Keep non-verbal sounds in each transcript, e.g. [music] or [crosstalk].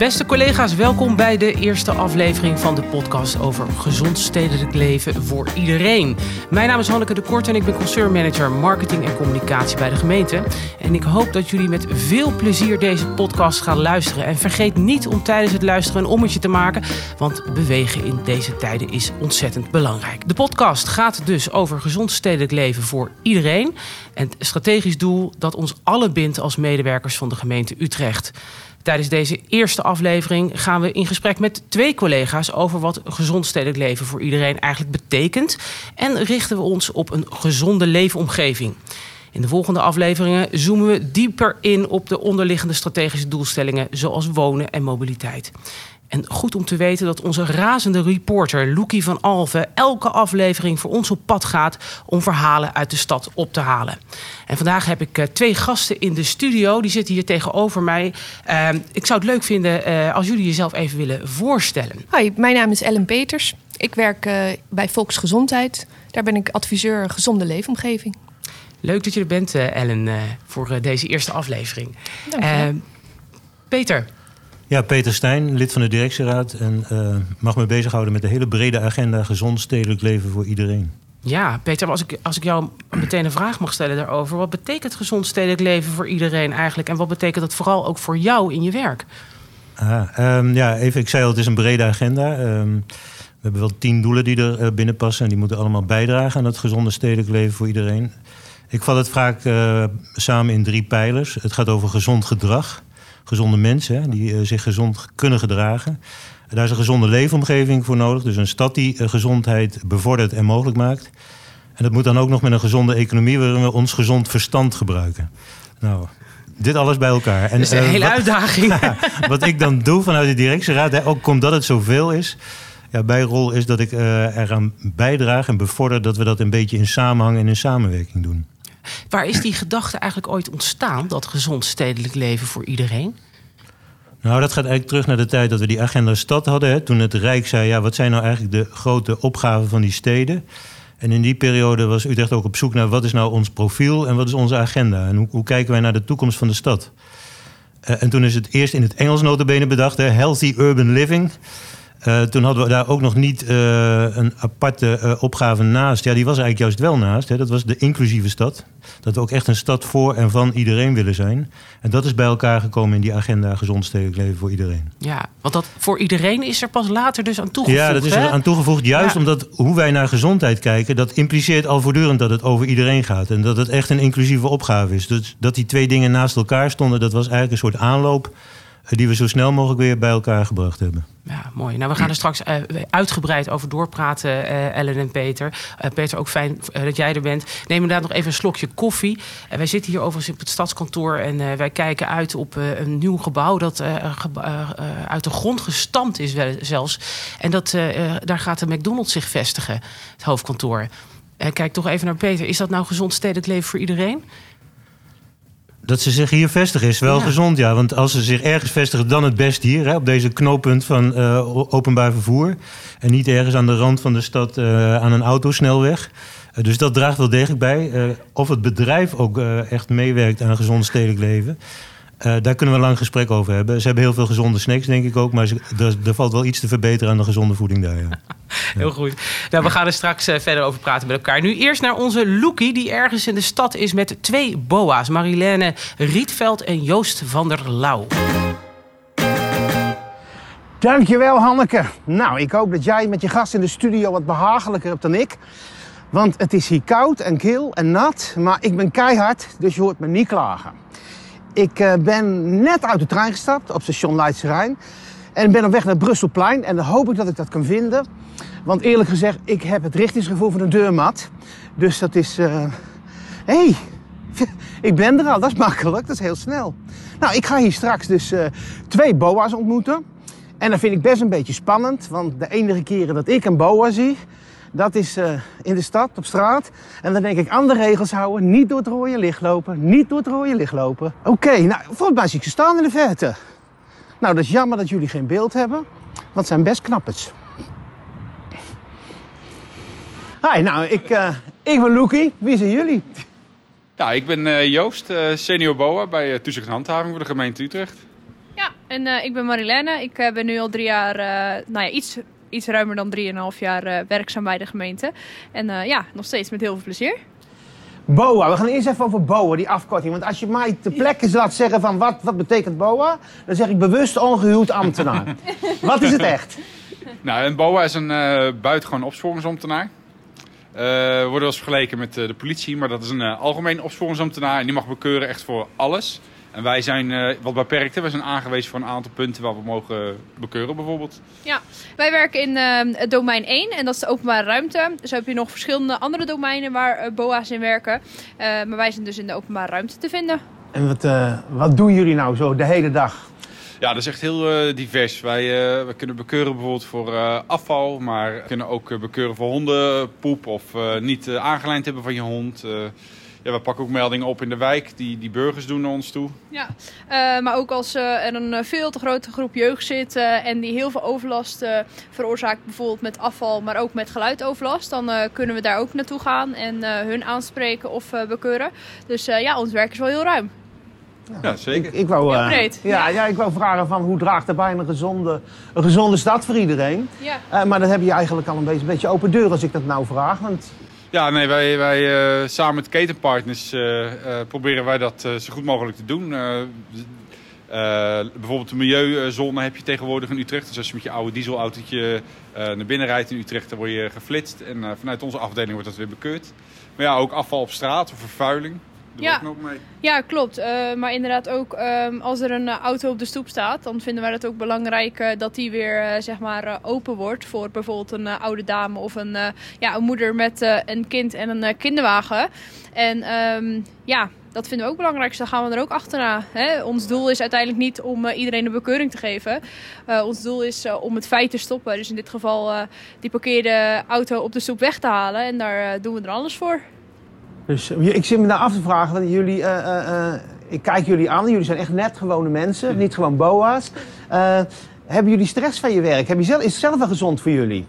Beste collega's, welkom bij de eerste aflevering van de podcast over gezond stedelijk leven voor iedereen. Mijn naam is Hanneke de Kort en ik ben concernmanager marketing en communicatie bij de gemeente. En ik hoop dat jullie met veel plezier deze podcast gaan luisteren. En vergeet niet om tijdens het luisteren een ommetje te maken, want bewegen in deze tijden is ontzettend belangrijk. De podcast gaat dus over gezond stedelijk leven voor iedereen. En het strategisch doel dat ons alle bindt als medewerkers van de gemeente Utrecht. Tijdens deze eerste aflevering gaan we in gesprek met twee collega's over wat gezond stedelijk leven voor iedereen eigenlijk betekent. En richten we ons op een gezonde leefomgeving. In de volgende afleveringen zoomen we dieper in op de onderliggende strategische doelstellingen, zoals wonen en mobiliteit. En goed om te weten dat onze razende reporter Loekie van Alve elke aflevering voor ons op pad gaat om verhalen uit de stad op te halen. En vandaag heb ik uh, twee gasten in de studio. Die zitten hier tegenover mij. Uh, ik zou het leuk vinden uh, als jullie jezelf even willen voorstellen. Hoi, mijn naam is Ellen Peters. Ik werk bij Volksgezondheid. Daar ben ik adviseur gezonde leefomgeving. Leuk dat je er bent, Ellen, voor deze eerste aflevering. Peter, ja, Peter Stijn, lid van de directieraad. En uh, mag me bezighouden met de hele brede agenda gezond stedelijk leven voor iedereen. Ja, Peter, als ik, als ik jou meteen een vraag mag stellen daarover. Wat betekent gezond stedelijk leven voor iedereen eigenlijk? En wat betekent dat vooral ook voor jou in je werk? Ah, um, ja, even, ik zei al, het is een brede agenda. Um, we hebben wel tien doelen die er uh, binnen passen. En die moeten allemaal bijdragen aan het gezonde stedelijk leven voor iedereen. Ik vat het vaak uh, samen in drie pijlers. Het gaat over gezond gedrag gezonde mensen die uh, zich gezond kunnen gedragen. Daar is een gezonde leefomgeving voor nodig. Dus een stad die uh, gezondheid bevordert en mogelijk maakt. En dat moet dan ook nog met een gezonde economie waarin we ons gezond verstand gebruiken. Nou, dit alles bij elkaar. En, dat is een uh, hele wat, uitdaging. [laughs] wat ik dan doe vanuit de directieraad, hè, ook omdat het zoveel is. Ja, mijn rol is dat ik uh, eraan bijdraag en bevorder dat we dat een beetje in samenhang en in samenwerking doen. Waar is die gedachte eigenlijk ooit ontstaan, dat gezond stedelijk leven voor iedereen? Nou, dat gaat eigenlijk terug naar de tijd dat we die agenda stad hadden. Hè, toen het Rijk zei, ja, wat zijn nou eigenlijk de grote opgaven van die steden? En in die periode was Utrecht ook op zoek naar wat is nou ons profiel en wat is onze agenda? En hoe, hoe kijken wij naar de toekomst van de stad? Uh, en toen is het eerst in het Engels notabene bedacht, hè, healthy urban living. Uh, toen hadden we daar ook nog niet uh, een aparte uh, opgave naast. Ja, die was eigenlijk juist wel naast. Hè. Dat was de inclusieve stad. Dat we ook echt een stad voor en van iedereen willen zijn. En dat is bij elkaar gekomen in die agenda gezond stedelijk leven voor iedereen. Ja, want dat voor iedereen is er pas later dus aan toegevoegd. Ja, dat is hè? er aan toegevoegd. Juist ja. omdat hoe wij naar gezondheid kijken, dat impliceert al voortdurend dat het over iedereen gaat. En dat het echt een inclusieve opgave is. Dus dat die twee dingen naast elkaar stonden, dat was eigenlijk een soort aanloop die we zo snel mogelijk weer bij elkaar gebracht hebben. Ja, mooi. Nou, we gaan er straks uh, uitgebreid over doorpraten, uh, Ellen en Peter. Uh, Peter, ook fijn dat jij er bent. Neem inderdaad nog even een slokje koffie. wij zitten hier overigens op het stadskantoor en wij kijken uit op een nieuw gebouw dat uit de grond gestampt is zelfs. En dat, daar gaat de McDonald's zich vestigen, het hoofdkantoor. Kijk toch even naar Peter. Is dat nou gezond stedelijk leven voor iedereen? Dat ze zich hier vestigen is wel ja. gezond, ja. Want als ze zich ergens vestigen, dan het best hier, hè, op deze knooppunt van uh, openbaar vervoer. En niet ergens aan de rand van de stad uh, aan een autosnelweg. Uh, dus dat draagt wel degelijk bij. of het bedrijf ook echt meewerkt aan een gezond stedelijk leven. Uh, daar kunnen we een lang gesprek over hebben. Ze hebben heel veel gezonde snacks, denk ik ook. Maar ze, er, er, valt wel iets te verbeteren aan de gezonde voeding daar. Ja. [laughs] heel goed. Nou, we gaan er straks uh, verder over praten met elkaar. Nu eerst naar onze Loekie, die ergens in de stad is met twee boa's. Marilène Rietveld en Joost van der Lauw. Dankjewel, Hanneke. Nou, ik hoop dat jij met je gast in de studio wat behagelijker hebt dan ik. Want het is hier koud en kil en nat. Maar ik ben keihard, dus je hoort me niet klagen. Ik uh, ben net uit de trein gestapt op station Leidse Rijn. En ben op weg naar Brusselplein. En dan hoop ik dat ik dat kan vinden. Want eerlijk gezegd, ik heb het richtingsgevoel van een deurmat. Dus dat is... Hé, uh... hey, [laughs] ik ben er al. Dat is makkelijk. Dat is heel snel. Nou, ik ga hier straks dus uh, twee boa's ontmoeten. En dat vind ik best een beetje spannend. Want de enige keren dat ik een boa zie... Dat is uh, in de stad, op straat. En dan denk ik aan de regels houden. Niet door het rode licht lopen. Niet door het rode licht lopen. Oké, okay, nou, volgens mij zie ik ze staan in de verte. Nou, dat is jammer dat jullie geen beeld hebben. Want het zijn best knappers. Hi, nou, ik, uh, ik ben Loekie. Wie zijn jullie? Ja, ik ben uh, Joost, senior BOA bij Toezicht en Handhaving voor de gemeente Utrecht. Ja, En uh, ik ben Marilène. Ik uh, ben nu al drie jaar, uh, nou ja, iets, iets ruimer dan drieënhalf jaar werkzaam bij de gemeente. En ja, nog steeds met heel veel plezier. BOA, we gaan eerst even over BOA, die afkorting. Want als je mij te plekke laat zeggen van wat, wat betekent BOA, dan zeg ik bewust ongehuwd ambtenaar. [laughs] wat is het echt? Nou, een BOA is een uh, buitengewoon opsporingsambtenaar. Uh, we worden wel eens vergeleken met uh, de politie, maar dat is een algemeen opsporingsambtenaar. En die mag bekeuren echt voor alles. En wij zijn uh, wat beperkt. We zijn aangewezen voor een aantal punten waar we mogen bekeuren bijvoorbeeld. Ja, wij werken in uh, het domein 1 en dat is de openbare ruimte. Dus heb je nog verschillende andere domeinen waar uh, BOA's in werken. maar wij zijn dus in de openbare ruimte te vinden. En wat, wat doen jullie nou zo de hele dag? Ja, dat is echt heel divers. Wij, wij kunnen bekeuren bijvoorbeeld voor afval, maar we kunnen ook bekeuren voor hondenpoep of niet aangelijnd hebben van je hond ja, we pakken ook meldingen op in de wijk. Die, die burgers doen naar ons toe. Ja, uh, maar ook als uh, er een veel te grote groep jeugd zit uh, en die heel veel overlast veroorzaakt, bijvoorbeeld met afval, maar ook met geluidoverlast, dan kunnen we daar ook naartoe gaan en hun aanspreken of bekeuren. Dus ja, ons werk is wel heel ruim. Ja, zeker. Ik, ik wou, ja, ja, ik wou vragen van hoe draagt er bij een gezonde, een gezonde stad voor iedereen? Ja. maar dat heb je eigenlijk al een beetje, een beetje open deur als ik dat nou vraag. Want ja, nee, wij, wij uh, samen met ketenpartners uh, uh, proberen wij dat zo goed mogelijk te doen. bijvoorbeeld de milieuzone heb je tegenwoordig in Utrecht. Dus als je met je oude dieselautootje naar binnen rijdt in Utrecht, dan word je geflitst. En vanuit onze afdeling wordt dat weer bekeurd. Maar ja, ook afval op straat of vervuiling ja. Ja, klopt. Uh, maar inderdaad ook um, als er een uh, auto op de stoep staat, dan vinden wij het ook belangrijk uh, dat die weer zeg maar open wordt voor bijvoorbeeld een oude dame of een, ja, een moeder met een kind en een kinderwagen. En um, ja, dat vinden we ook belangrijk, dus dan gaan we er ook achterna. Hè? Ons doel is uiteindelijk niet om iedereen een bekeuring te geven. ons doel is om het feit te stoppen. Dus in dit geval die parkeerde auto op de stoep weg te halen. En daar doen we er alles voor. Dus ik zit me daar af te vragen, want jullie, uh, ik kijk jullie aan, jullie zijn echt net gewone mensen, niet gewoon boa's. hebben jullie stress van je werk? Heb je zelf, is het zelf wel gezond voor jullie?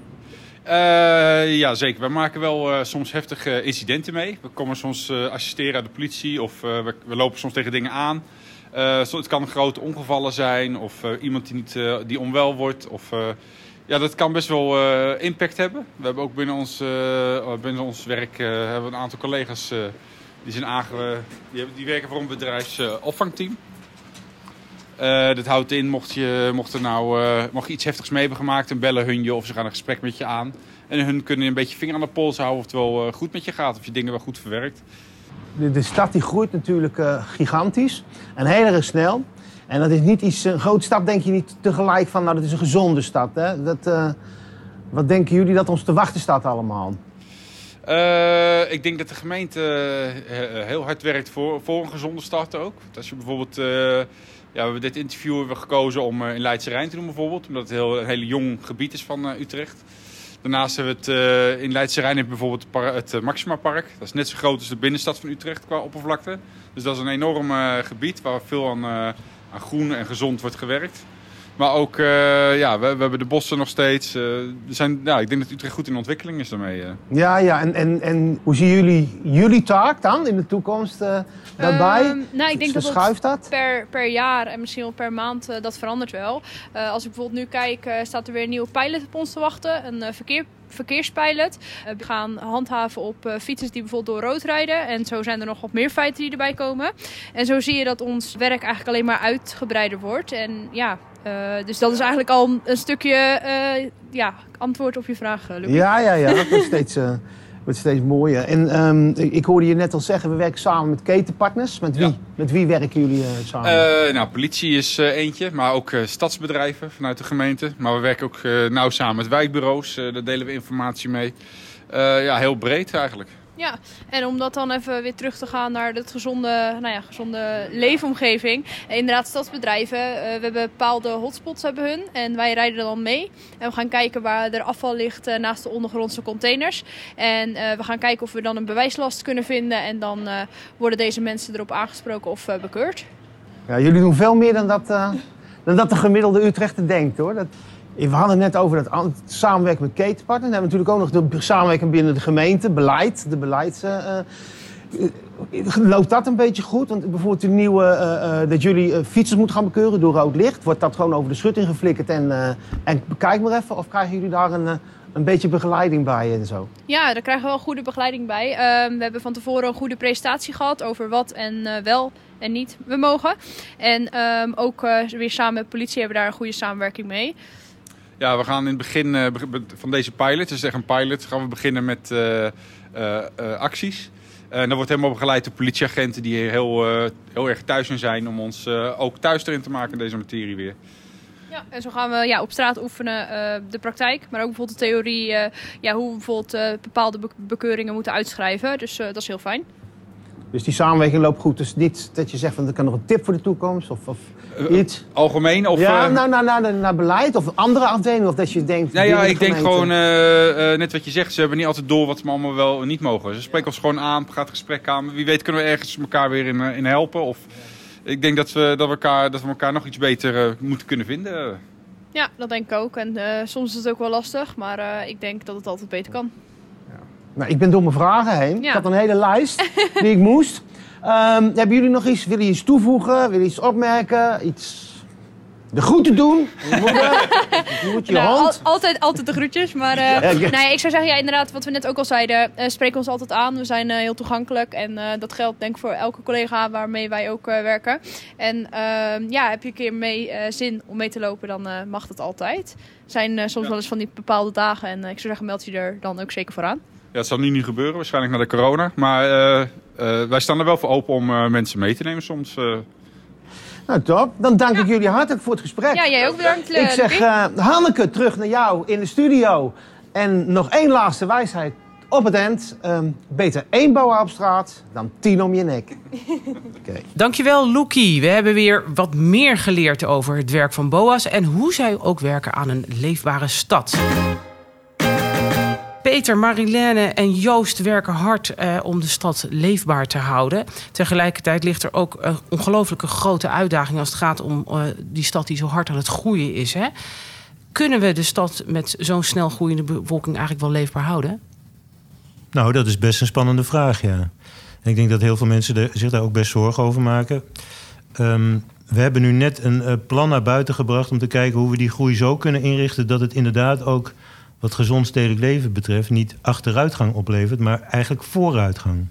ja, zeker. We maken wel soms heftige incidenten mee. We komen soms assisteren aan de politie of we, we, lopen soms tegen dingen aan. het kan grote ongevallen zijn of iemand die, niet, die onwel wordt of ja, dat kan best wel uh, impact hebben. We hebben ook binnen ons, uh, binnen ons werk uh, hebben een aantal collega's die, zijn aange die, die, werken voor een bedrijfsopvangteam. dat houdt in, mocht je, mocht, er nou, mocht je iets heftigs mee hebben gemaakt, dan bellen hun je of ze gaan een gesprek met je aan. En hun kunnen een beetje vinger aan de pols houden of het wel goed met je gaat, of je dingen wel goed verwerkt. De, de stad die groeit natuurlijk gigantisch en heel erg snel. En dat is niet iets, een grote stad denk je niet tegelijk van, nou dat is een gezonde stad. Hè? Dat, uh, wat denken jullie dat ons te wachten staat allemaal? Uh, ik denk dat de gemeente uh, heel hard werkt voor, voor een gezonde stad ook. Als je bijvoorbeeld, ja, we hebben dit interview hebben gekozen om in Leidse Rijn te doen bijvoorbeeld. Omdat het heel, een hele jong gebied is van Utrecht. Daarnaast hebben we het in Leidse Rijn bijvoorbeeld het Maxima Park. Dat is net zo groot als de binnenstad van Utrecht qua oppervlakte. Dus dat is een enorm gebied waar veel aan aan groen en gezond wordt gewerkt. Maar ook, uh, ja, we, we, hebben de bossen nog steeds. Uh, zijn, ja, ik denk dat Utrecht goed in ontwikkeling is daarmee. Uh. Ja, ja. En, en, en hoe zien jullie jullie taak dan in de toekomst daarbij? Um, nou, ik denk dat, dat, dat per, per jaar en misschien wel per maand dat verandert wel. als ik bijvoorbeeld nu kijk, staat er weer een nieuwe pilot op ons te wachten. Een verkeer verkeerspilot. Eh, we gaan handhaven op fietsers die bijvoorbeeld door rood rijden. En zo zijn er nog wat meer feiten die erbij komen. En zo zie je dat ons werk eigenlijk alleen maar uitgebreider wordt. En ja, uh, dus dat is eigenlijk al een, stukje ja, antwoord op je vraag, Luc. Ja, ja, ja. Dat is steeds wordt steeds mooier. En um, ik hoorde je net al zeggen, we werken samen met ketenpartners. Met wie, met wie werken jullie uh, samen? Uh, nou, politie is uh, eentje, maar ook stadsbedrijven vanuit de gemeente. Maar we werken ook nauw samen met wijkbureaus. daar delen we informatie mee. ja, heel breed eigenlijk. Ja, en om dat dan even weer terug te gaan naar de gezonde, nou ja, gezonde leefomgeving. Inderdaad, stadsbedrijven, uh, we hebben bepaalde hotspots hebben hun en wij rijden dan mee. En we gaan kijken waar er afval ligt uh, naast de ondergrondse containers. En uh, we gaan kijken of we dan een bewijslast kunnen vinden en dan worden deze mensen erop aangesproken of bekeurd. Ja, jullie doen veel meer dan dat, dan dat de gemiddelde Utrechter denkt hoor. Dat... We hadden het net over het samenwerken met ketenpartners. Dan hebben natuurlijk ook nog de samenwerking binnen de gemeente, beleid, de beleids... Uh, Loopt dat een beetje goed? Want bijvoorbeeld de nieuwe, eh, eh, dat jullie eh, fietsers moeten gaan bekeuren door rood licht. Wordt dat gewoon over de schutting geflikkerd en, eh, en kijk maar even? Of krijgen jullie daar een, eh, een beetje begeleiding bij en zo? Ja, daar krijgen we wel goede begeleiding bij. Ehm, we hebben van tevoren een goede presentatie gehad over wat en eh, wel en niet we mogen. En ehm, ook eh, weer samen met politie hebben we daar een goede samenwerking mee. Ja, we gaan in het begin eh, van deze pilot, is echt een pilot, gaan we beginnen met eh, eh, acties. En dat wordt helemaal begeleid door politieagenten die heel, heel erg thuis in zijn om ons ook thuis erin te maken in deze materie weer. Ja, en zo gaan we ja, op straat oefenen de praktijk, maar ook bijvoorbeeld de theorie, eh, ja, hoe bijvoorbeeld bepaalde be- bekeuringen moeten uitschrijven. Dus dat is heel fijn. Dus die samenwerking loopt goed. Dus niet dat je zegt van er kan nog een tip voor de toekomst of, of iets. Algemeen of... ja, eh, nou, nou, nou, naar beleid of andere afdelingen. Of dat je denkt. Nou ja, de ik denk gewoon, eh, eh, net wat je zegt, ze hebben niet altijd door wat ze allemaal wel en niet mogen. Ze spreken ons gewoon aan, gaat het gesprek aan. Wie weet kunnen we ergens elkaar weer in, eh, in helpen. Of ik denk dat we, dat we, elkaar, dat we elkaar nog iets beter eh, moeten kunnen vinden. Ja, dat denk ik ook. En eh, soms is het ook wel lastig, maar eh, ik denk dat het altijd beter kan. Nou, ik ben door mijn vragen heen. Ja. Ik had een hele lijst die ik moest. Ehm, hebben jullie nog iets? Willen je iets toevoegen? Willen je iets opmerken? Iets. De groeten doen? Je moet je Nou, al- hond? altijd, altijd de groetjes. Maar eh, Ja, oké. nee, ik zou zeggen, ja, inderdaad, wat we net ook al zeiden. eh spreek ons altijd aan. We zijn eh, heel toegankelijk. En eh, dat geldt denk ik voor elke collega waarmee wij ook eh, werken. En ehm, ja, heb je een keer mee eh, zin om mee te lopen, dan eh, mag dat altijd. Er zijn eh, soms Ja. wel eens van die bepaalde dagen. En eh, ik zou zeggen, meld je er dan ook zeker voor aan. Ja, het zal nu niet gebeuren, waarschijnlijk na de corona. Maar eh, eh, wij staan er wel voor open om eh, mensen mee te nemen soms. eh. Nou, top. Dan dank ik jullie hartelijk voor het gesprek. Ja, jij ook bedankt. ik zeg, Hanneke, terug naar jou in de studio. En nog één laatste wijsheid op het eind. Ehm, beter één boa op straat dan tien om je nek. [laughs] Oké. Dankjewel, Loekie. We hebben weer wat meer geleerd over het werk van BOA's en hoe zij ook werken aan een leefbare stad. Peter, Marilène en Joost werken hard eh, om de stad leefbaar te houden. Tegelijkertijd ligt er ook een ongelooflijke grote uitdaging als het gaat om eh, die stad die zo hard aan het groeien is. Hè? Kunnen we de stad met zo'n snel groeiende bevolking eigenlijk wel leefbaar houden? Nou, dat is best een spannende vraag, ja. En ik denk dat heel veel mensen zich daar ook best zorgen over maken. Ehm, we hebben nu net een eh, plan naar buiten gebracht om te kijken hoe we die groei zo kunnen inrichten dat het inderdaad ook wat gezond stedelijk leven betreft niet achteruitgang oplevert, maar eigenlijk vooruitgang.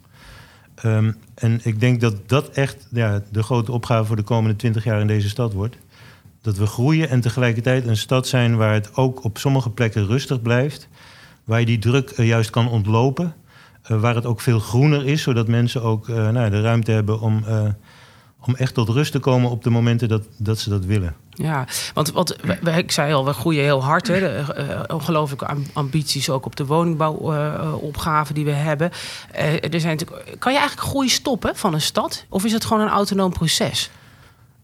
Ehm, en ik denk dat dat echt ja, de grote opgave voor de komende twintig jaar in deze stad wordt. Dat we groeien en tegelijkertijd een stad zijn waar het ook op sommige plekken rustig blijft. Waar je die druk eh, juist kan ontlopen. Eh, waar het ook veel groener is, zodat mensen ook eh, nou, de ruimte hebben om, om echt tot rust te komen op de momenten dat, dat ze dat willen. Ja, want wat, ik zei al, we groeien heel hard. Hè, de, eh, ongelooflijke am- ambities ook op de woningbouwopgave die we hebben. Eh, er zijn kan je eigenlijk groei stoppen van een stad? Of is het gewoon een autonoom proces?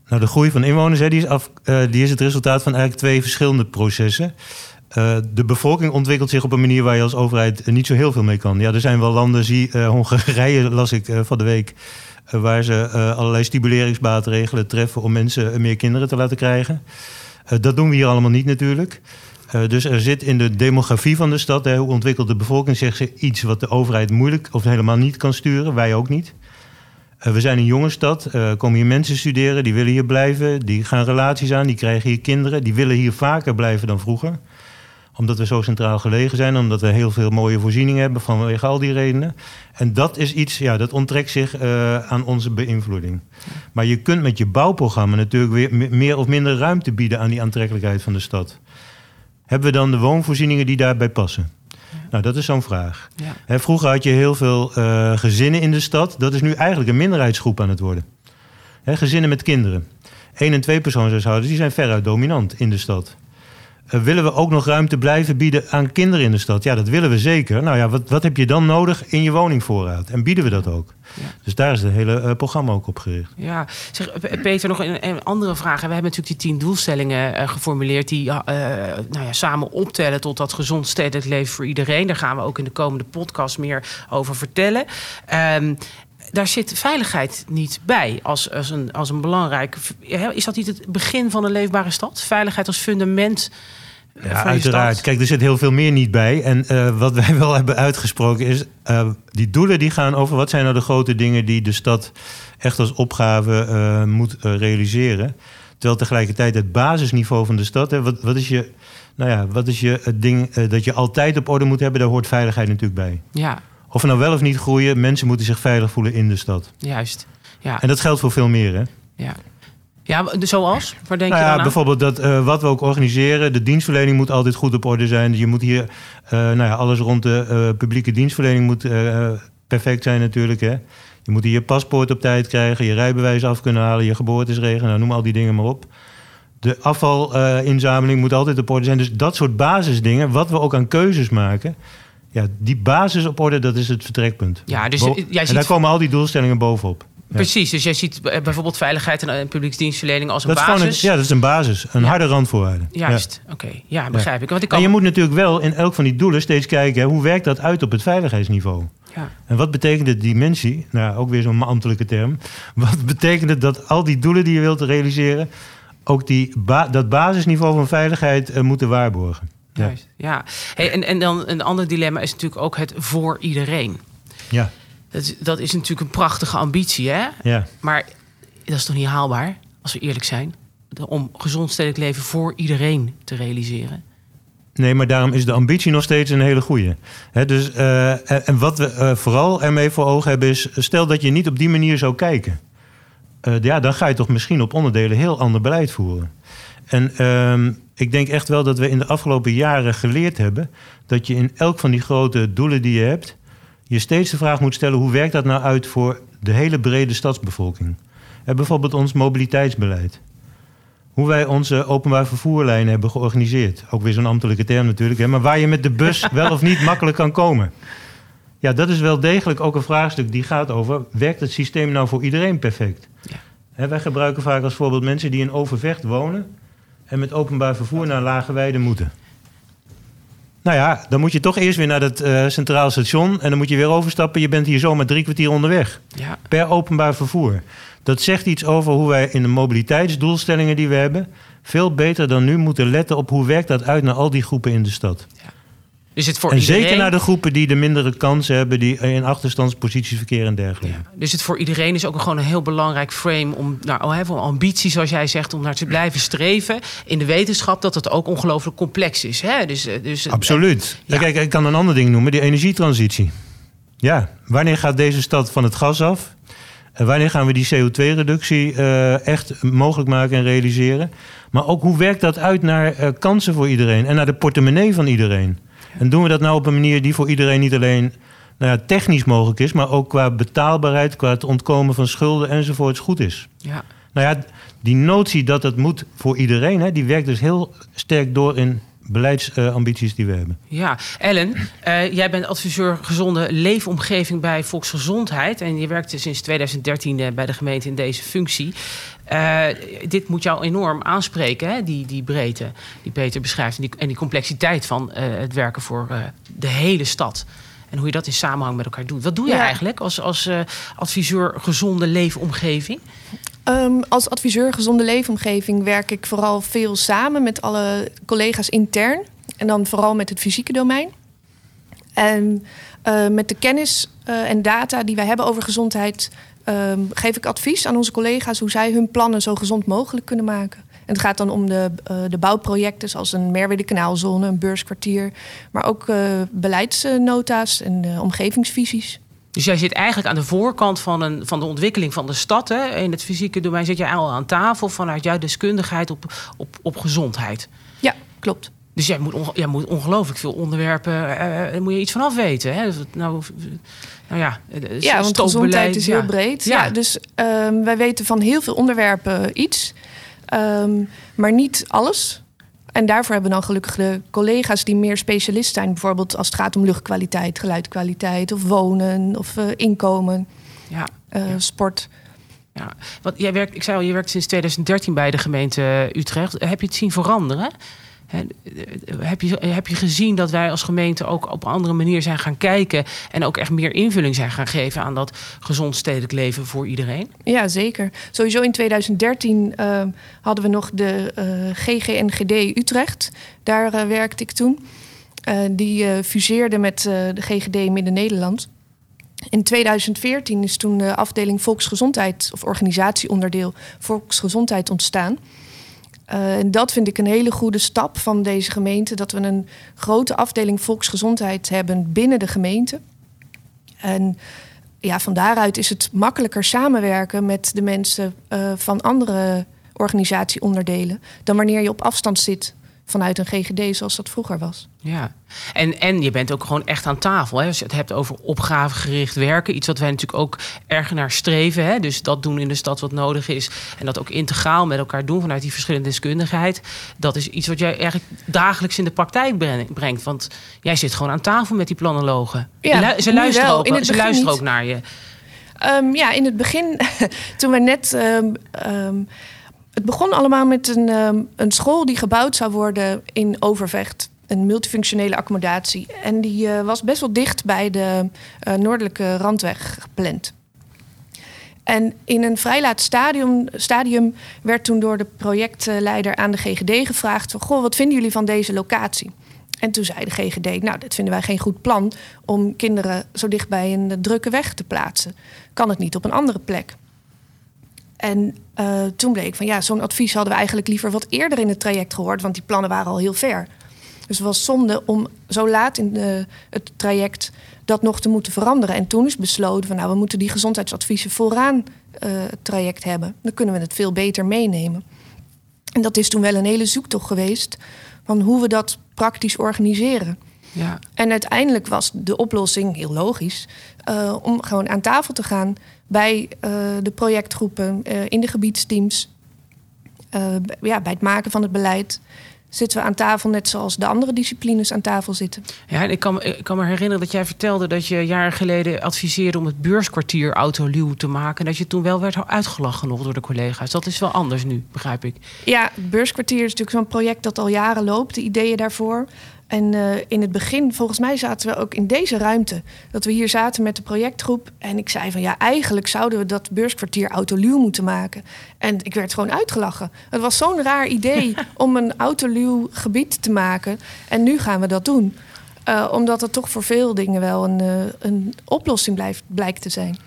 Nou, de groei van inwoners hè, die is, af, eh, die is het resultaat van eigenlijk twee verschillende processen. Eh, de bevolking ontwikkelt zich op een manier waar je als overheid eh, niet zo heel veel mee kan. Ja, er zijn wel landen, zie eh, Hongarije las ik eh, van de week, eh, waar ze eh, allerlei stimuleringsmaatregelen treffen om mensen eh, meer kinderen te laten krijgen. Eh, dat doen we hier allemaal niet natuurlijk. Eh, dus er zit in de demografie van de stad, hoe ontwikkelt de bevolking zich, iets wat de overheid moeilijk of helemaal niet kan sturen, wij ook niet. Eh, we zijn een jonge stad, er komen hier mensen studeren, die willen hier blijven, die gaan relaties aan, die krijgen hier kinderen, die willen hier vaker blijven dan vroeger. Omdat we zo centraal gelegen zijn, omdat we heel veel mooie voorzieningen hebben vanwege al die redenen. En dat is iets, ja, dat onttrekt zich eh, aan onze beïnvloeding. Maar je kunt met je bouwprogramma natuurlijk weer me- meer of minder ruimte bieden aan die aantrekkelijkheid van de stad. Hebben we dan de woonvoorzieningen die daarbij passen? Nou, dat is zo'n vraag. Ja. Hè, vroeger had je heel veel eh, gezinnen in de stad. Dat is nu eigenlijk een minderheidsgroep aan het worden. Hè, gezinnen met kinderen. Eén- en tweepersoonshuishoudens die zijn veruit dominant in de stad. Eh, willen we ook nog ruimte blijven bieden aan kinderen in de stad? Ja, dat willen we zeker. Nou ja, wat, wat heb je dan nodig in je woningvoorraad? En bieden we dat ook? Ja. Dus daar is het hele eh, programma ook op gericht. Ja, zeg, P- Peter, nog een, een andere vraag. We hebben natuurlijk die tien doelstellingen eh, geformuleerd... die eh, nou ja, samen optellen tot dat gezond stedelijk leven voor iedereen. Daar gaan we ook in de komende podcast meer over vertellen. Ehm, daar zit veiligheid niet bij als, als, een, als een belangrijk... Is dat niet het begin van een leefbare stad? Veiligheid als fundament van Ja, uiteraard. stad? Kijk, er zit heel veel meer niet bij. En eh, wat wij wel hebben uitgesproken is... eh, die doelen die gaan over... wat zijn nou de grote dingen die de stad echt als opgave eh, moet eh, realiseren. Terwijl tegelijkertijd het basisniveau van de stad... Hè, wat, wat is je, nou ja, wat is je het ding eh, dat je altijd op orde moet hebben? Daar hoort veiligheid natuurlijk bij. Ja, Of we nou wel of niet groeien... mensen moeten zich veilig voelen in de stad. juist. Ja, En dat geldt voor veel meer, hè? ja. ja zoals? Waar denk Nou je ja, aan? bijvoorbeeld dat eh, wat we ook organiseren, de dienstverlening moet altijd goed op orde zijn. Je moet hier, eh, nou ja, alles rond de eh, publieke dienstverlening moet perfect zijn natuurlijk. Hè. Je moet hier je paspoort op tijd krijgen, je rijbewijs af kunnen halen, je geboortesregeling, nou, noem al die dingen maar op. De afvalinzameling moet altijd op orde zijn. Dus dat soort basisdingen, wat we ook aan keuzes maken, ja, die basis op orde, dat is het vertrekpunt. Ja, dus Bo- jij en ziet- daar komen al die doelstellingen bovenop. Ja. Precies, dus jij ziet eh, bijvoorbeeld veiligheid en, en publieksdienstverlening als een Dat is basis. een, ja, dat is een basis, een Ja. harde randvoorwaarde. Ja. Juist, oké. Ja, begrijp ik. Want ik En kan... je moet natuurlijk wel in elk van die doelen steeds kijken... hè, hoe werkt dat uit op het veiligheidsniveau? Ja. En wat betekent de dimensie? Nou, ook weer zo'n ambtelijke term. [laughs] Wat betekent het dat al die doelen die je wilt realiseren... ook die ba- dat basisniveau van veiligheid eh, moeten waarborgen? Ja. Juist, ja. Hey, en, en dan een ander dilemma is natuurlijk ook het voor iedereen. Ja, Dat is, dat is natuurlijk een prachtige ambitie, hè? ja. Maar dat is toch niet haalbaar, als we eerlijk zijn? Om gezond stedelijk leven voor iedereen te realiseren. Nee, maar daarom is de ambitie nog steeds een hele goede. dus, eh, en- en wat we eh, vooral ermee voor ogen hebben is... stel dat je niet op die manier zou kijken. Eh, ja, dan ga je toch misschien op onderdelen heel ander beleid voeren. En ehm, ik denk echt wel dat we in de afgelopen jaren geleerd hebben... dat je in elk van die grote doelen die je hebt... je steeds de vraag moet stellen... hoe werkt dat nou uit voor de hele brede stadsbevolking? Eh, bijvoorbeeld ons mobiliteitsbeleid. Hoe wij onze openbaar vervoerlijnen hebben georganiseerd. Ook weer zo'n ambtelijke term natuurlijk. Hè, maar waar je met de bus [laughs] wel of niet makkelijk kan komen. Ja, dat is wel degelijk ook een vraagstuk die gaat over... werkt het systeem nou voor iedereen perfect? Ja. Hè, wij gebruiken vaak als voorbeeld mensen die in Overvecht wonen... en met openbaar vervoer naar Lageweide moeten. Nou ja, dan moet je toch eerst weer naar het eh, centraal station... en dan moet je weer overstappen. Je bent hier zomaar drie kwartier onderweg Ja, per openbaar vervoer. Dat zegt iets over hoe wij in de mobiliteitsdoelstellingen die we hebben... veel beter dan nu moeten letten op hoe werkt dat uit naar al die groepen in de stad. Dus het voor en iedereen... zeker naar de groepen die de mindere kansen hebben... die in achterstandsposities verkeren en dergelijke. Ja, dus het voor iedereen is ook gewoon een heel belangrijk frame om, nou, oh, ambitie, zoals jij zegt, om naar te blijven streven. In de wetenschap dat het ook ongelooflijk complex is. Hè? Dus, eh, dus, Absoluut. Ja. Kijk, ik kan een ander ding noemen, die energietransitie. Ja, wanneer gaat deze stad van het gas af? En wanneer gaan we die CO2-reductie eh, echt mogelijk maken en realiseren? Maar ook hoe werkt dat uit naar eh, kansen voor iedereen en naar de portemonnee van iedereen? En doen we dat nou op een manier die voor iedereen niet alleen nou ja, technisch mogelijk is, maar ook qua betaalbaarheid, qua het ontkomen van schulden enzovoorts goed is? ja. Nou ja, die notie dat het moet voor iedereen, hè, die werkt dus heel sterk door in beleidsambities die we hebben. Ja, Ellen, eh, jij bent adviseur gezonde leefomgeving bij Volksgezondheid. En je werkt sinds 2013 eh, bij de gemeente in deze functie. Eh, dit moet jou enorm aanspreken, hè? Die, die breedte die Peter beschrijft. En die, en die complexiteit van eh, het werken voor eh, de hele stad. En hoe je dat in samenhang met elkaar doet. Wat doe je Ja. eigenlijk als, als adviseur gezonde leefomgeving? Ehm, als adviseur gezonde leefomgeving werk ik vooral veel samen met alle collega's intern. En dan vooral met het fysieke domein. En met de kennis en data die wij hebben over gezondheid... ehm, geef ik advies aan onze collega's hoe zij hun plannen zo gezond mogelijk kunnen maken. En het gaat dan om de, eh, de bouwprojecten zoals een Merwede kanaalzone, een beurskwartier... maar ook eh, beleidsnota's en eh, omgevingsvisies. Dus jij zit eigenlijk aan de voorkant van, een, van de ontwikkeling van de stad. Hè? In het fysieke domein zit jij al aan tafel vanuit jouw deskundigheid op, op, op gezondheid. Ja, klopt. Dus jij moet, onge- jij moet ongelooflijk veel onderwerpen, eh, daar moet je iets van af weten. Hè? Dus Nou, nou ja, Ja, want gezondheid is heel breed. Ja. Ja. dus ehm, wij weten van heel veel onderwerpen iets, ehm, maar niet alles. En daarvoor hebben we dan gelukkig de collega's die meer specialist zijn. Bijvoorbeeld als het gaat om luchtkwaliteit, geluidkwaliteit of wonen of inkomen, Ja, Ja. sport. ja. Want jij werkt, ik zei al, je werkt sinds 2013 bij de gemeente Utrecht. Heb je het zien veranderen? Heb, je, heb je gezien dat wij als gemeente ook op een andere manier zijn gaan kijken en ook echt meer invulling zijn gaan geven aan dat gezond stedelijk leven voor iedereen? Ja, zeker. Sowieso in 2013 uh, hadden we nog de uh, GGNGD Utrecht. Daar uh, werkte ik toen. Uh, die fuseerde met de GGD Midden-Nederland. In 2014 is toen de afdeling Volksgezondheid of organisatieonderdeel Volksgezondheid ontstaan. Uh, en dat vind ik een hele goede stap van deze gemeente. Dat we een grote afdeling volksgezondheid hebben binnen de gemeente. En ja, van daaruit is het makkelijker samenwerken met de mensen uh, van andere organisatieonderdelen dan wanneer je op afstand zit vanuit een GGD zoals dat vroeger was. Ja, en, en je bent ook gewoon echt aan tafel. Hè? Als je het hebt over opgavegericht werken, iets wat wij natuurlijk ook erg naar streven. Hè? Dus dat doen in de stad wat nodig is. En dat ook integraal met elkaar doen vanuit die verschillende deskundigheid. Dat is iets wat jij eigenlijk dagelijks in de praktijk brengt. Want jij zit gewoon aan tafel met die planologen. Ja, ze luisteren, ook, ze luisteren ook naar je. Um, ja, in het begin, [laughs] toen we net. Um, um, het begon allemaal met een, um, een school die gebouwd zou worden in Overvecht. Een multifunctionele accommodatie. En die uh, was best wel dicht bij de uh, noordelijke randweg gepland. En in een vrij laat stadium, stadium werd toen door de projectleider aan de GGD gevraagd: Goh, wat vinden jullie van deze locatie? En toen zei de GGD: Nou, dit vinden wij geen goed plan om kinderen zo dicht bij een drukke weg te plaatsen. Kan het niet op een andere plek? En uh, toen bleek van ja, zo'n advies hadden we eigenlijk liever wat eerder in het traject gehoord, want die plannen waren al heel ver. Dus het was zonde om zo laat in de, het traject dat nog te moeten veranderen. En toen is besloten van nou, we moeten die gezondheidsadviezen vooraan uh, het traject hebben. Dan kunnen we het veel beter meenemen. En dat is toen wel een hele zoektocht geweest van hoe we dat praktisch organiseren. Ja. En uiteindelijk was de oplossing heel logisch uh, om gewoon aan tafel te gaan bij uh, de projectgroepen, uh, in de gebiedsteams, ja, bij het maken van het beleid. Zitten we aan tafel net zoals de andere disciplines aan tafel zitten. Ja, ik kan, ik kan me herinneren dat jij vertelde dat je jaren geleden adviseerde om het beurskwartier autoluw te maken. En dat je toen wel werd uitgelachen nog door de collega's. Dat is wel anders nu, begrijp ik. Ja, het beurskwartier is natuurlijk zo'n project dat al jaren loopt. De ideeën daarvoor. En uh, in het begin, volgens mij zaten we ook in deze ruimte. Dat we hier zaten met de projectgroep. En ik zei van ja, eigenlijk zouden we dat beurskwartier autoluw moeten maken. En ik werd gewoon uitgelachen. Het was zo'n raar idee [laughs] om een autoluw gebied te maken. En nu gaan we dat doen. Uh, omdat het toch voor veel dingen wel een, uh, een oplossing blijft, blijkt te zijn.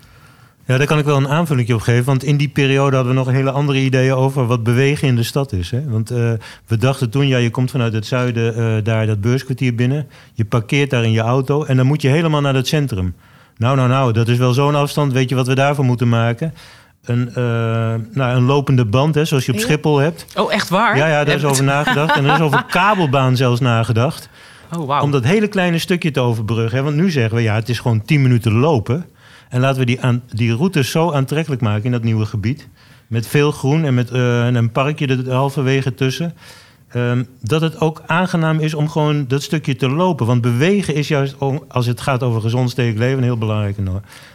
Ja, daar kan ik wel een aanvulling op geven. Want in die periode hadden we nog hele andere ideeën over wat bewegen in de stad is. Hè? Want uh, we dachten toen, ja, je komt vanuit het zuiden uh, daar dat beurskwartier binnen. Je parkeert daar in je auto en dan moet je helemaal naar het centrum. Nou, nou, nou, dat is wel zo'n afstand. Weet je wat we daarvoor moeten maken? Een, uh, nou, een lopende band, hè, zoals je op ja. Schiphol hebt. Oh, echt waar? Ja, ja daar is over nagedacht. En er is over [laughs] kabelbaan zelfs nagedacht. Oh, wow. Om dat hele kleine stukje te overbruggen. Hè? Want nu zeggen we, ja, het is gewoon 10 minuten lopen. En laten we die, aan, die route zo aantrekkelijk maken in dat nieuwe gebied. Met veel groen en met uh, een parkje er halverwege tussen. Um, dat het ook aangenaam is om gewoon dat stukje te lopen. Want bewegen is juist, als het gaat over gezond stedelijk leven, een heel belangrijke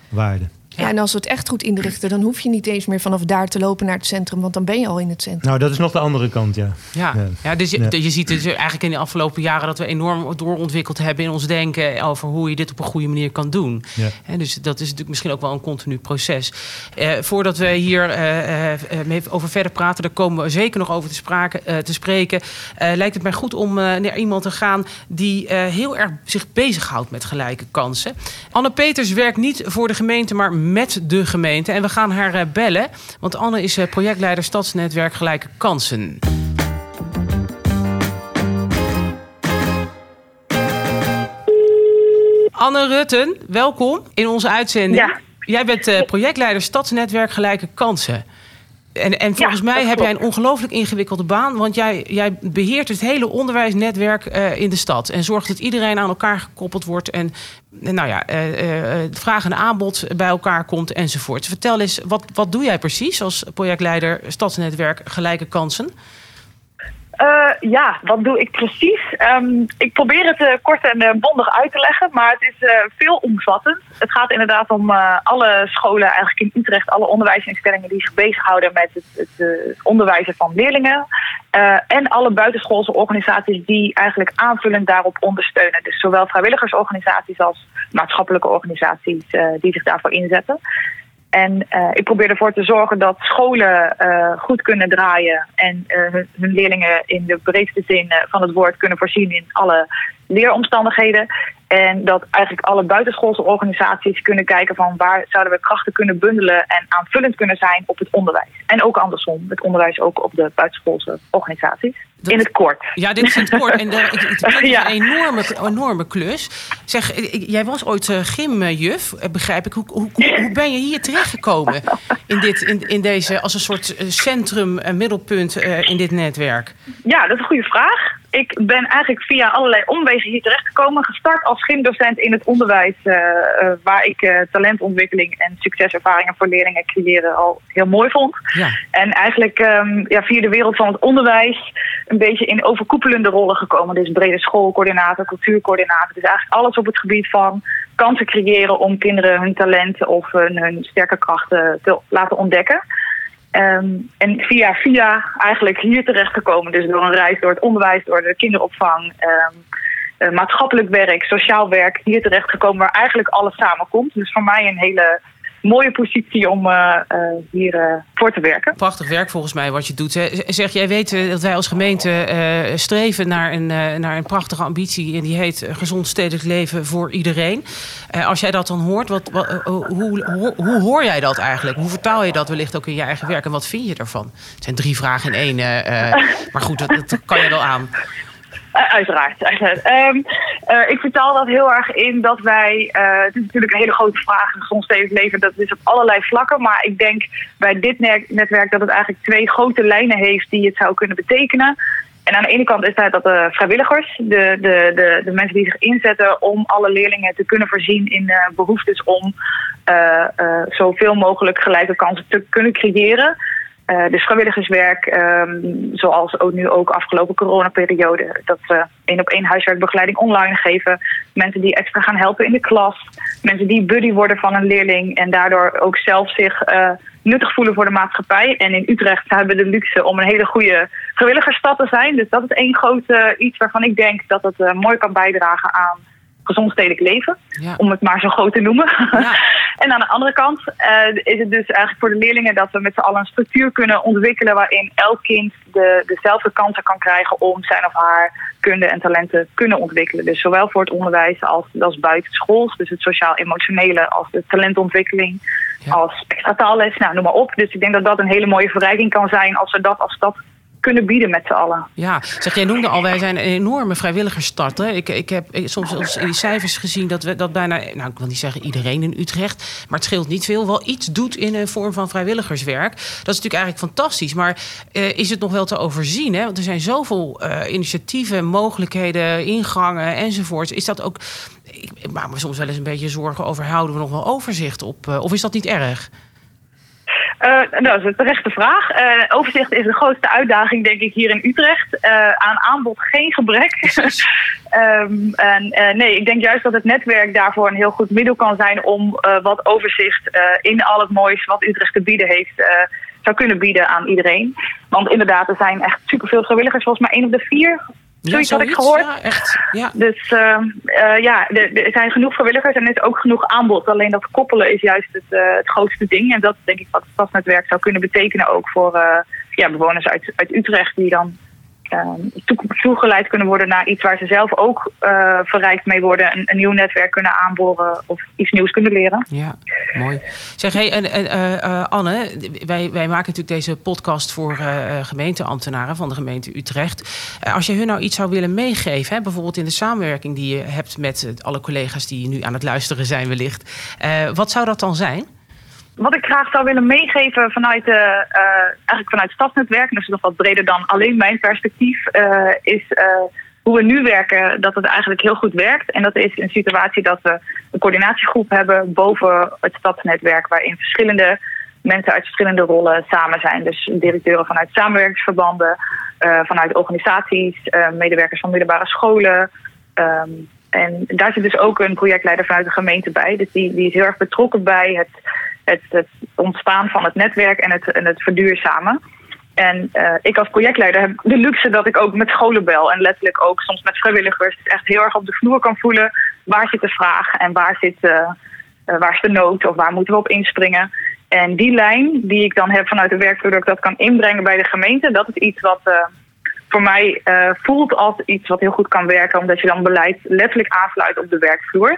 waarde. Ja, en als we het echt goed inrichten, dan hoef je niet eens meer vanaf daar te lopen naar het centrum, want dan ben je al in het centrum. Nou, dat is nog de andere kant, ja. Ja, ja. ja dus je, ja. je ziet dus eigenlijk in de afgelopen jaren dat we enorm doorontwikkeld hebben in ons denken over hoe je dit op een goede manier kan doen. Ja. En dus dat is natuurlijk misschien ook wel een continu proces. Uh, voordat we hier uh, uh, over verder praten, daar komen we zeker nog over te, sprake, te spreken. lijkt het mij goed om naar iemand te gaan die heel erg zich bezighoudt met gelijke kansen. Anne Peters werkt niet voor de gemeente, maar met de gemeente. En we gaan haar uh, bellen, want Anne is uh, projectleider Stadsnetwerk Gelijke Kansen. Anne Rutten, welkom in onze uitzending. Ja. Jij bent uh, projectleider Stadsnetwerk Gelijke Kansen. En, en volgens ja, mij heb jij een ongelooflijk ingewikkelde baan. Want jij, jij beheert het hele onderwijsnetwerk uh, in de stad. En zorgt dat iedereen aan elkaar gekoppeld wordt. En nou ja, uh, uh, vraag en aanbod bij elkaar komt enzovoort. Vertel eens, wat, wat doe jij precies als projectleider Stadsnetwerk Gelijke Kansen? Uh, ja, wat doe ik precies? Um, ik probeer het uh, kort en uh, bondig uit te leggen, maar het is veel omvattend. Het gaat inderdaad om alle scholen eigenlijk in Utrecht, alle onderwijsinstellingen die zich bezighouden met het, het onderwijzen van leerlingen. en alle buitenschoolse organisaties die eigenlijk aanvullend daarop ondersteunen. Dus zowel vrijwilligersorganisaties als maatschappelijke organisaties die zich daarvoor inzetten. En uh, ik probeer ervoor te zorgen dat scholen uh, goed kunnen draaien en hun, hun, leerlingen in de breedste zin van het woord kunnen voorzien in alle leeromstandigheden. En dat eigenlijk alle buitenschoolse organisaties kunnen kijken van waar zouden we krachten kunnen bundelen en aanvullend kunnen zijn op het onderwijs. En ook andersom, het onderwijs ook op de buitenschoolse organisaties. In het kort. Ja, dit is in het kort. En de, het [laughs] is ja. een enorme, enorme klus. Zeg, jij was ooit uh, gymjuf, begrijp ik. Hoe, hoe, hoe, ben je hier terechtgekomen? In, dit, in, in deze, als een soort centrum, middelpunt uh, in dit netwerk? Ja, dat is een goede vraag ik ben eigenlijk via allerlei omwegen hier terechtgekomen. Gestart als gymdocent in het onderwijs, uh, uh, waar ik uh, talentontwikkeling en succeservaringen voor leerlingen creëren al heel mooi vond. Ja. En eigenlijk um, ja, via de wereld van het onderwijs een beetje in overkoepelende rollen gekomen. Dus brede schoolcoördinator, cultuurcoördinator. Dus eigenlijk alles op het gebied van kansen creëren om kinderen hun talenten of hun, sterke krachten te laten ontdekken. Um, en via via eigenlijk hier terecht gekomen. Dus door een reis door het onderwijs, door de kinderopvang, um, maatschappelijk werk, sociaal werk, hier terecht gekomen waar eigenlijk alles samenkomt. Dus voor mij een hele mooie positie om uh, uh, hier uh, voor te werken. Prachtig werk volgens mij wat je doet. Hè. Zeg, jij weet dat wij als gemeente streven naar een, naar een prachtige ambitie. En die heet gezond stedelijk leven voor iedereen. als jij dat dan hoort, wat, wat hoe, hoe, hoor jij dat eigenlijk? Hoe vertaal je dat wellicht ook in je eigen werk? En wat vind je ervan? Het zijn drie vragen in één. maar goed, dat, dat kan je wel aan. Uh, uiteraard. Um, uh, ik vertaal dat heel erg in dat wij. Uh, het is natuurlijk een hele grote vraag. Soms steeds leven, dat is op allerlei vlakken. Maar ik denk bij dit netwerk dat het eigenlijk twee grote lijnen heeft die het zou kunnen betekenen. En aan de ene kant is dat, dat de vrijwilligers, de, de, de, de mensen die zich inzetten om alle leerlingen te kunnen voorzien in behoeftes om zoveel mogelijk gelijke kansen te kunnen creëren. Uh, dus vrijwilligerswerk, um, zoals ook nu ook afgelopen coronaperiode, dat we één op één huiswerkbegeleiding online geven. Mensen die extra gaan helpen in de klas. Mensen die buddy worden van een leerling en daardoor ook zelf zich uh, nuttig voelen voor de maatschappij. En in Utrecht hebben we de luxe om een hele goede vrijwilligersstad te zijn. Dus dat is één groot uh, iets waarvan ik denk dat het mooi kan bijdragen aan gezond stedelijk leven. Om het maar zo groot te noemen. Ja. [laughs] en aan de andere kant uh, is het dus eigenlijk voor de leerlingen dat we met z'n allen een structuur kunnen ontwikkelen waarin elk kind de, dezelfde kansen kan krijgen om zijn of haar kunde en talenten kunnen ontwikkelen. Dus zowel voor het onderwijs als, als buitenschools. Dus het sociaal-emotionele als de talentontwikkeling. Als extra taalles, nou noem maar op. Dus ik denk dat dat een hele mooie verrijking kan zijn als we dat als stad kunnen bieden met z'n allen. Ja, zeg, jij noemde al, wij zijn een enorme vrijwilligersstad. Hè? Ik, ik heb soms in die cijfers gezien dat we dat bijna, nou ik wil niet zeggen iedereen in Utrecht, maar het scheelt niet veel, wel iets doet in een vorm van vrijwilligerswerk. Dat is natuurlijk eigenlijk fantastisch, maar uh, is het nog wel te overzien? Hè? Want er zijn zoveel uh, initiatieven, mogelijkheden, ingangen enzovoorts. Is dat ook, ik maak me soms wel eens een beetje zorgen over, houden we nog wel overzicht op, uh, of is dat niet erg? Uh, nou, dat is een terechte vraag. Uh, overzicht is de grootste uitdaging, denk ik, hier in Utrecht. Uh, aan aanbod geen gebrek. um, [laughs] en, nee, ik denk juist dat het netwerk daarvoor een heel goed middel kan zijn om wat overzicht in al het moois wat Utrecht te bieden heeft, zou kunnen bieden aan iedereen. Want inderdaad, er zijn echt superveel vrijwilligers, volgens mij één op de vier Zoiets had ik gehoord. Ja, echt. Ja. Dus uh, uh, ja, er zijn genoeg vrijwilligers en er is ook genoeg aanbod. Alleen dat koppelen is juist het, uh, het grootste ding. En dat denk ik wat het stadsnetwerk zou kunnen betekenen ook voor ja, bewoners uit, uit Utrecht die dan toegeleid kunnen worden naar iets waar ze zelf ook uh, verrijkt mee worden. Een, nieuw netwerk kunnen aanboren of iets nieuws kunnen leren. Ja, mooi. Zeg, hey, en, en uh, Anne, wij, wij maken natuurlijk deze podcast voor gemeenteambtenaren van de gemeente Utrecht. als je hun nou iets zou willen meegeven, hè, bijvoorbeeld in de samenwerking die je hebt met alle collega's die nu aan het luisteren zijn wellicht. wat zou dat dan zijn? Wat ik graag zou willen meegeven vanuit, de, uh, eigenlijk vanuit stadsnetwerk, en is nog wat breder dan alleen mijn perspectief, uh, is hoe we nu werken, dat het eigenlijk heel goed werkt. En dat is een situatie dat we een coördinatiegroep hebben boven het stadsnetwerk, waarin verschillende mensen uit verschillende rollen samen zijn. Dus directeuren vanuit samenwerkingsverbanden, vanuit organisaties, medewerkers van middelbare scholen. Um, en daar zit dus ook een projectleider vanuit de gemeente bij. Dus die, die is heel erg betrokken bij het, het, het ontstaan van het netwerk en het, en het verduurzamen. En uh, ik als projectleider heb de luxe dat ik ook met scholen bel. En letterlijk ook soms met vrijwilligers echt heel erg op de vloer kan voelen. Waar zit de vraag en waar, zit, uh, uh, waar is de nood of waar moeten we op inspringen. En die lijn die ik dan heb vanuit de werkvloer dat ik dat kan inbrengen bij de gemeente. Dat is iets wat voor mij voelt als iets wat heel goed kan werken. Omdat je dan beleid letterlijk aansluit op de werkvloer.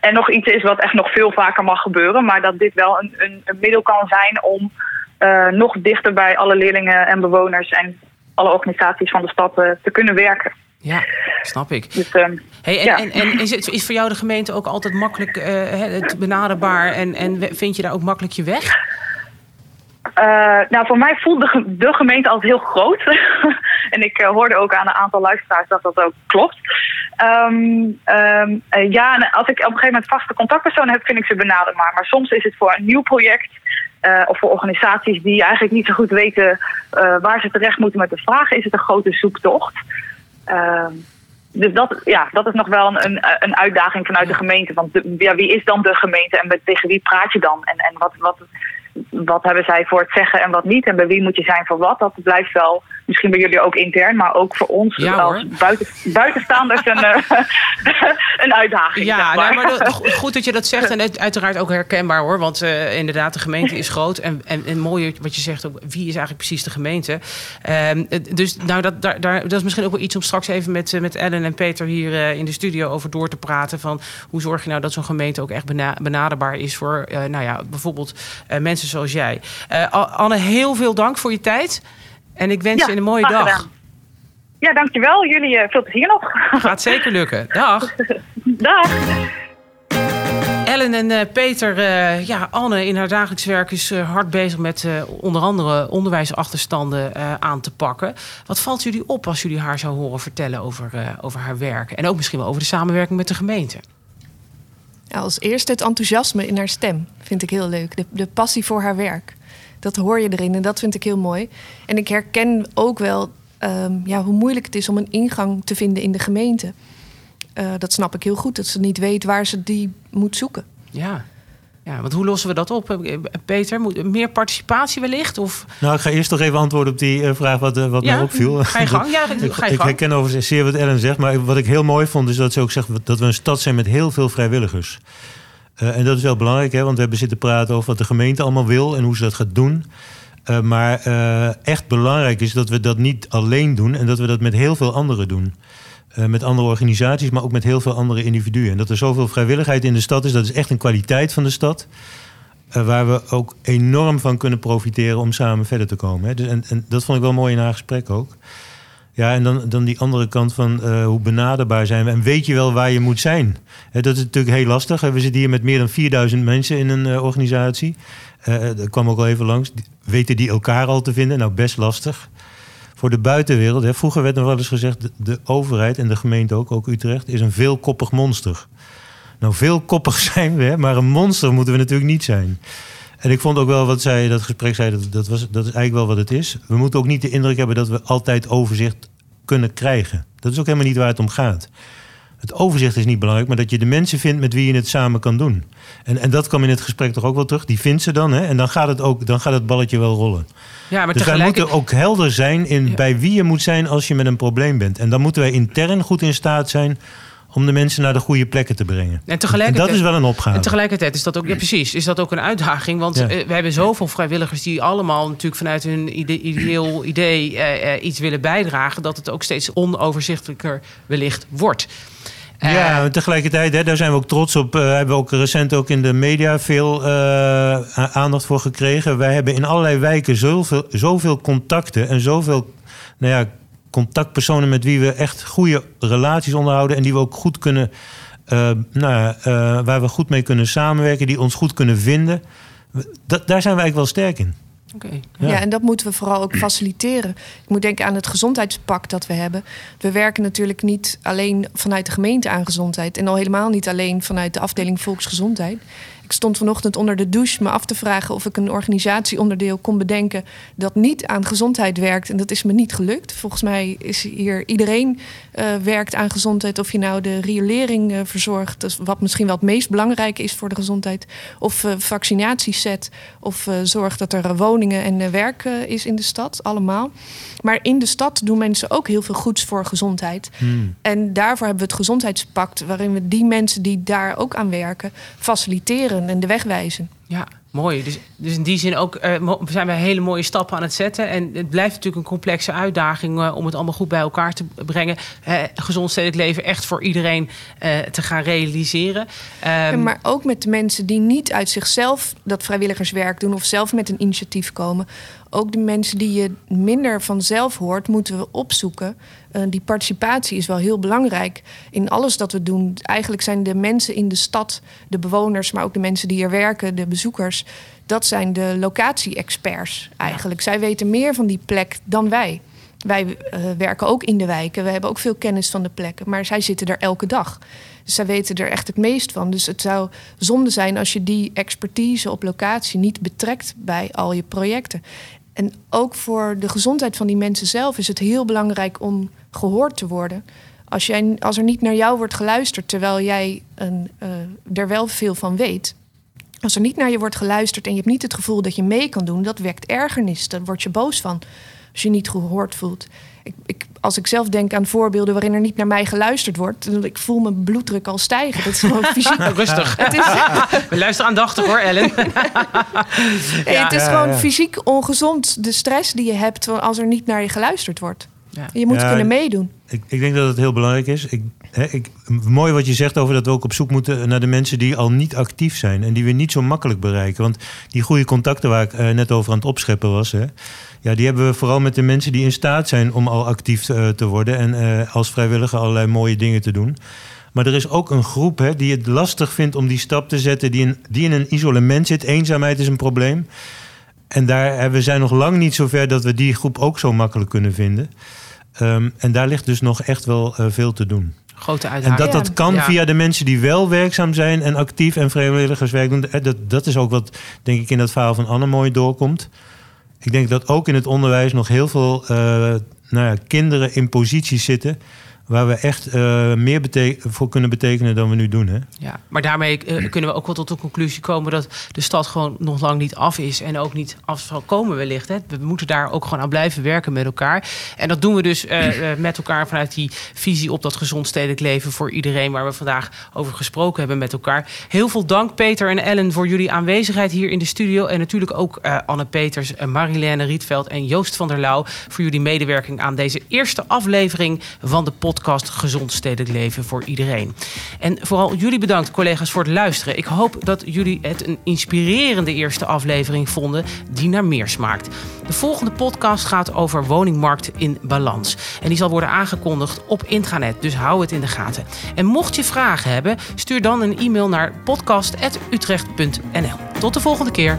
En nog iets is wat echt nog veel vaker mag gebeuren. Maar dat dit wel een, een, een middel kan zijn om uh, nog dichter bij alle leerlingen en bewoners en alle organisaties van de stad uh, te kunnen werken. Ja, snap ik. Dus, um, hey, en, ja. en, en is, het, is voor jou de gemeente ook altijd makkelijk benaderbaar en, en vind je daar ook makkelijk je weg? Uh, nou, voor mij voelt de, de gemeente altijd heel groot. [laughs] en ik uh, hoorde ook aan een aantal luisteraars dat dat ook klopt. Um, um, uh, ja, en als ik op een gegeven moment vaste contactpersonen heb, vind ik ze benaderbaar. Maar soms is het voor een nieuw project of voor organisaties die eigenlijk niet zo goed weten waar ze terecht moeten met de vragen, is het een grote zoektocht. Ehm, dus dat, ja, dat is nog wel een, een, een uitdaging vanuit de gemeente. Want de, ja, wie is dan de gemeente en met, tegen wie praat je dan? En, en wat, wat, wat hebben zij voor het zeggen en wat niet? En bij wie moet je zijn voor wat? Dat blijft wel, misschien bij jullie ook intern, maar ook voor ons ja, als buiten, buitenstaanders een, [laughs] een uitdaging. Ja, zeg maar. maar dat, [laughs] goed dat je dat zegt en uiteraard ook herkenbaar hoor. Want uh, inderdaad, de gemeente is groot. En, en, en mooi wat je zegt, ook, wie is eigenlijk precies de gemeente? Um, dus nou, dat, daar, daar, dat is misschien ook wel iets om straks even met, uh, met Ellen en Peter hier uh, in de studio over door te praten. Van hoe zorg je nou dat zo'n gemeente ook echt bena benaderbaar is voor, nou ja, bijvoorbeeld mensen zoals jij. Anne, heel veel dank voor je tijd. En ik wens ja, je een mooie dag. Gedaan. Ja, dankjewel. Jullie uh, veel plezier nog. [laughs] Gaat zeker lukken. Dag. [laughs] Dag. Ellen en uh, Peter, uh, ja, Anne in haar dagelijks werk is hard bezig met onder andere onderwijsachterstanden aan te pakken. Wat valt jullie op als jullie haar zou horen vertellen over, over haar werk? En ook misschien wel over de samenwerking met de gemeente? Als eerste het enthousiasme in haar stem vind ik heel leuk. De, de passie voor haar werk. Dat hoor je erin en dat vind ik heel mooi. En ik herken ook wel um, ja, hoe moeilijk het is om een ingang te vinden in de gemeente. Uh, dat snap ik heel goed, dat ze niet weet waar ze die moet zoeken. Ja. Ja, want hoe lossen we dat op, Peter? Moet meer participatie wellicht? Of... Nou, ik ga eerst toch even antwoorden op die uh, vraag wat, wat ja? mij opviel. Ga je gang? [laughs] Ja, ga je gang. Ik herken overigens zeer wat Ellen zegt. Maar wat ik heel mooi vond, is dat ze ook zegt dat we een stad zijn met heel veel vrijwilligers. Uh, en dat is wel belangrijk, hè, want we hebben zitten praten over wat de gemeente allemaal wil en hoe ze dat gaat doen. Uh, maar uh, echt belangrijk is dat we dat niet alleen doen en dat we dat met heel veel anderen doen. Uh, met andere organisaties, maar ook met heel veel andere individuen. En dat er zoveel vrijwilligheid in de stad is, dat is echt een kwaliteit van de stad. waar we ook enorm van kunnen profiteren om samen verder te komen. Hè. Dus, en, dat vond ik wel mooi in haar gesprek ook. Ja, en dan, dan die andere kant van uh, hoe benaderbaar zijn we. En weet je wel waar je moet zijn? He, dat is natuurlijk heel lastig. We zitten hier met meer dan 4000 mensen in een organisatie. Dat kwam ook al even langs. Weten die elkaar al te vinden? Nou, best lastig. Voor de buitenwereld, hè, vroeger werd nog wel eens gezegd... De, de overheid en de gemeente ook, ook Utrecht, is een veelkoppig monster. Nou, veelkoppig [laughs] zijn we, hè, maar een monster moeten we natuurlijk niet zijn. En ik vond ook wel wat zij dat gesprek zei, dat, dat, was, dat is eigenlijk wel wat het is. We moeten ook niet de indruk hebben dat we altijd overzicht kunnen krijgen. Dat is ook helemaal niet waar het om gaat. Het overzicht is niet belangrijk, maar dat je de mensen vindt met wie je het samen kan doen. En, en dat kwam in het gesprek toch ook wel terug. Die vindt ze dan, hè? En dan gaat het, ook, dan gaat het balletje wel rollen. Ja, maar dus tegelijk... wij moeten ook helder zijn in ja. bij wie je moet zijn als je met een probleem bent. En dan moeten wij intern goed in staat zijn om de mensen naar de goede plekken te brengen. En, tegelijkertijd, en dat is wel een opgave. En tegelijkertijd is dat ook, ja, precies, is dat ook een uitdaging. Want ja. uh, we hebben zoveel vrijwilligers die allemaal natuurlijk vanuit hun ide ideeel idee uh, uh, iets willen bijdragen, dat het ook steeds onoverzichtelijker wellicht wordt. Ja, tegelijkertijd, hè, daar zijn we ook trots op. Uh, hebben we ook recent ook in de media veel uh, aandacht voor gekregen. Wij hebben in allerlei wijken zoveel, zoveel contacten en zoveel nou ja, contactpersonen met wie we echt goede relaties onderhouden en die we ook goed kunnen, uh, nou, waar we goed mee kunnen samenwerken, die ons goed kunnen vinden. Daar zijn we eigenlijk wel sterk in. Okay, ja. ja, en dat moeten we vooral ook faciliteren. Ik moet denken aan het gezondheidspak dat we hebben. We werken natuurlijk niet alleen vanuit de gemeente aan gezondheid. En al helemaal niet alleen vanuit de afdeling volksgezondheid. Ik stond vanochtend onder de douche me af te vragen of ik een organisatieonderdeel kon bedenken dat niet aan gezondheid werkt. En dat is me niet gelukt. Volgens mij is hier iedereen uh, werkt aan gezondheid. Of je nou de riolering uh, verzorgt, dus wat misschien wel het meest belangrijk is voor de gezondheid. Of uh, vaccinaties zet. Of zorgt dat er woningen en werk is in de stad. Allemaal. Maar in de stad doen mensen ook heel veel goeds voor gezondheid. Hmm. En daarvoor hebben we het gezondheidspact, waarin we die mensen die daar ook aan werken, faciliteren en de weg wijzen. Ja, mooi. Dus, dus in die zin ook uh, zijn we hele mooie stappen aan het zetten. En het blijft natuurlijk een complexe uitdaging uh, om het allemaal goed bij elkaar te brengen. Uh, gezond stedelijk leven echt voor iedereen te gaan realiseren. Um, ja, maar ook met de mensen die niet uit zichzelf dat vrijwilligerswerk doen of zelf met een initiatief komen ook de mensen die je minder vanzelf hoort, moeten we opzoeken. Uh, die participatie is wel heel belangrijk in alles dat we doen. Eigenlijk zijn de mensen in de stad, de bewoners, maar ook de mensen die er werken, de bezoekers, dat zijn de locatie-experts eigenlijk. Zij weten meer van die plek dan wij. Wij uh, werken ook in de wijken, we hebben ook veel kennis van de plekken, maar zij zitten er elke dag. Dus zij weten er echt het meest van. Dus het zou zonde zijn als je die expertise op locatie niet betrekt bij al je projecten. En ook voor de gezondheid van die mensen zelf is het heel belangrijk om gehoord te worden. Als, jij, als er niet naar jou wordt geluisterd terwijl jij een, uh, er wel veel van weet. Als er niet naar je wordt geluisterd en je hebt niet het gevoel dat je mee kan doen, dat wekt ergernis. Daar word je boos van als je niet gehoord voelt. Ik, ik, als ik zelf denk aan voorbeelden waarin er niet naar mij geluisterd wordt, dan ik voel mijn bloeddruk al stijgen. Dat is gewoon [laughs] fysiek. Rustig. Het is... [laughs] We luisteren aandachtig hoor, Ellen. [laughs] ja. het is gewoon fysiek ongezond. De stress die je hebt als er niet naar je geluisterd wordt. Ja. Je moet kunnen meedoen. Ik, ik, denk dat het heel belangrijk is. Ik, hè, ik, mooi wat je zegt over dat we ook op zoek moeten naar de mensen die al niet actief zijn en die we niet zo makkelijk bereiken. Want die goede contacten waar ik uh, net over aan het opscheppen was, hè, ja, die hebben we vooral met de mensen die in staat zijn om al actief uh, te worden en uh, als vrijwilliger allerlei mooie dingen te doen. Maar er is ook een groep hè, die het lastig vindt om die stap te zetten, die in, die in een isolement zit. Eenzaamheid is een probleem. En daar, we zijn nog lang niet zover dat we die groep ook zo makkelijk kunnen vinden. Um, en daar ligt dus nog echt wel uh, veel te doen. Grote uitdaging. En dat dat kan via de mensen die wel werkzaam zijn en actief en vrijwilligerswerk doen. Dat, dat is ook wat, denk ik, in dat verhaal van Anne mooi doorkomt. Ik denk dat ook in het onderwijs nog heel veel uh, nou ja, kinderen in posities zitten waar we echt uh, meer voor kunnen betekenen dan we nu doen. Hè? Ja, maar daarmee uh, kunnen we ook wel tot de conclusie komen dat de stad gewoon nog lang niet af is en ook niet af zal komen wellicht. Hè. We moeten daar ook gewoon aan blijven werken met elkaar. En dat doen we dus uh, met elkaar vanuit die visie op dat gezond stedelijk leven voor iedereen waar we vandaag over gesproken hebben met elkaar. Heel veel dank Peter en Ellen voor jullie aanwezigheid hier in de studio en natuurlijk ook Anne Peters, Marilène Rietveld en Joost van der Lauw voor jullie medewerking aan deze eerste aflevering van de podcast podcast Gezond Stedelijk Leven voor iedereen. En vooral jullie bedankt, collega's, voor het luisteren. Ik hoop dat jullie het een inspirerende eerste aflevering vonden die naar meer smaakt. De volgende podcast gaat over woningmarkt in balans. En die zal worden aangekondigd op intranet, dus hou het in de gaten. En mocht je vragen hebben, stuur dan een e-mail naar podcast.utrecht.nl. Tot de volgende keer.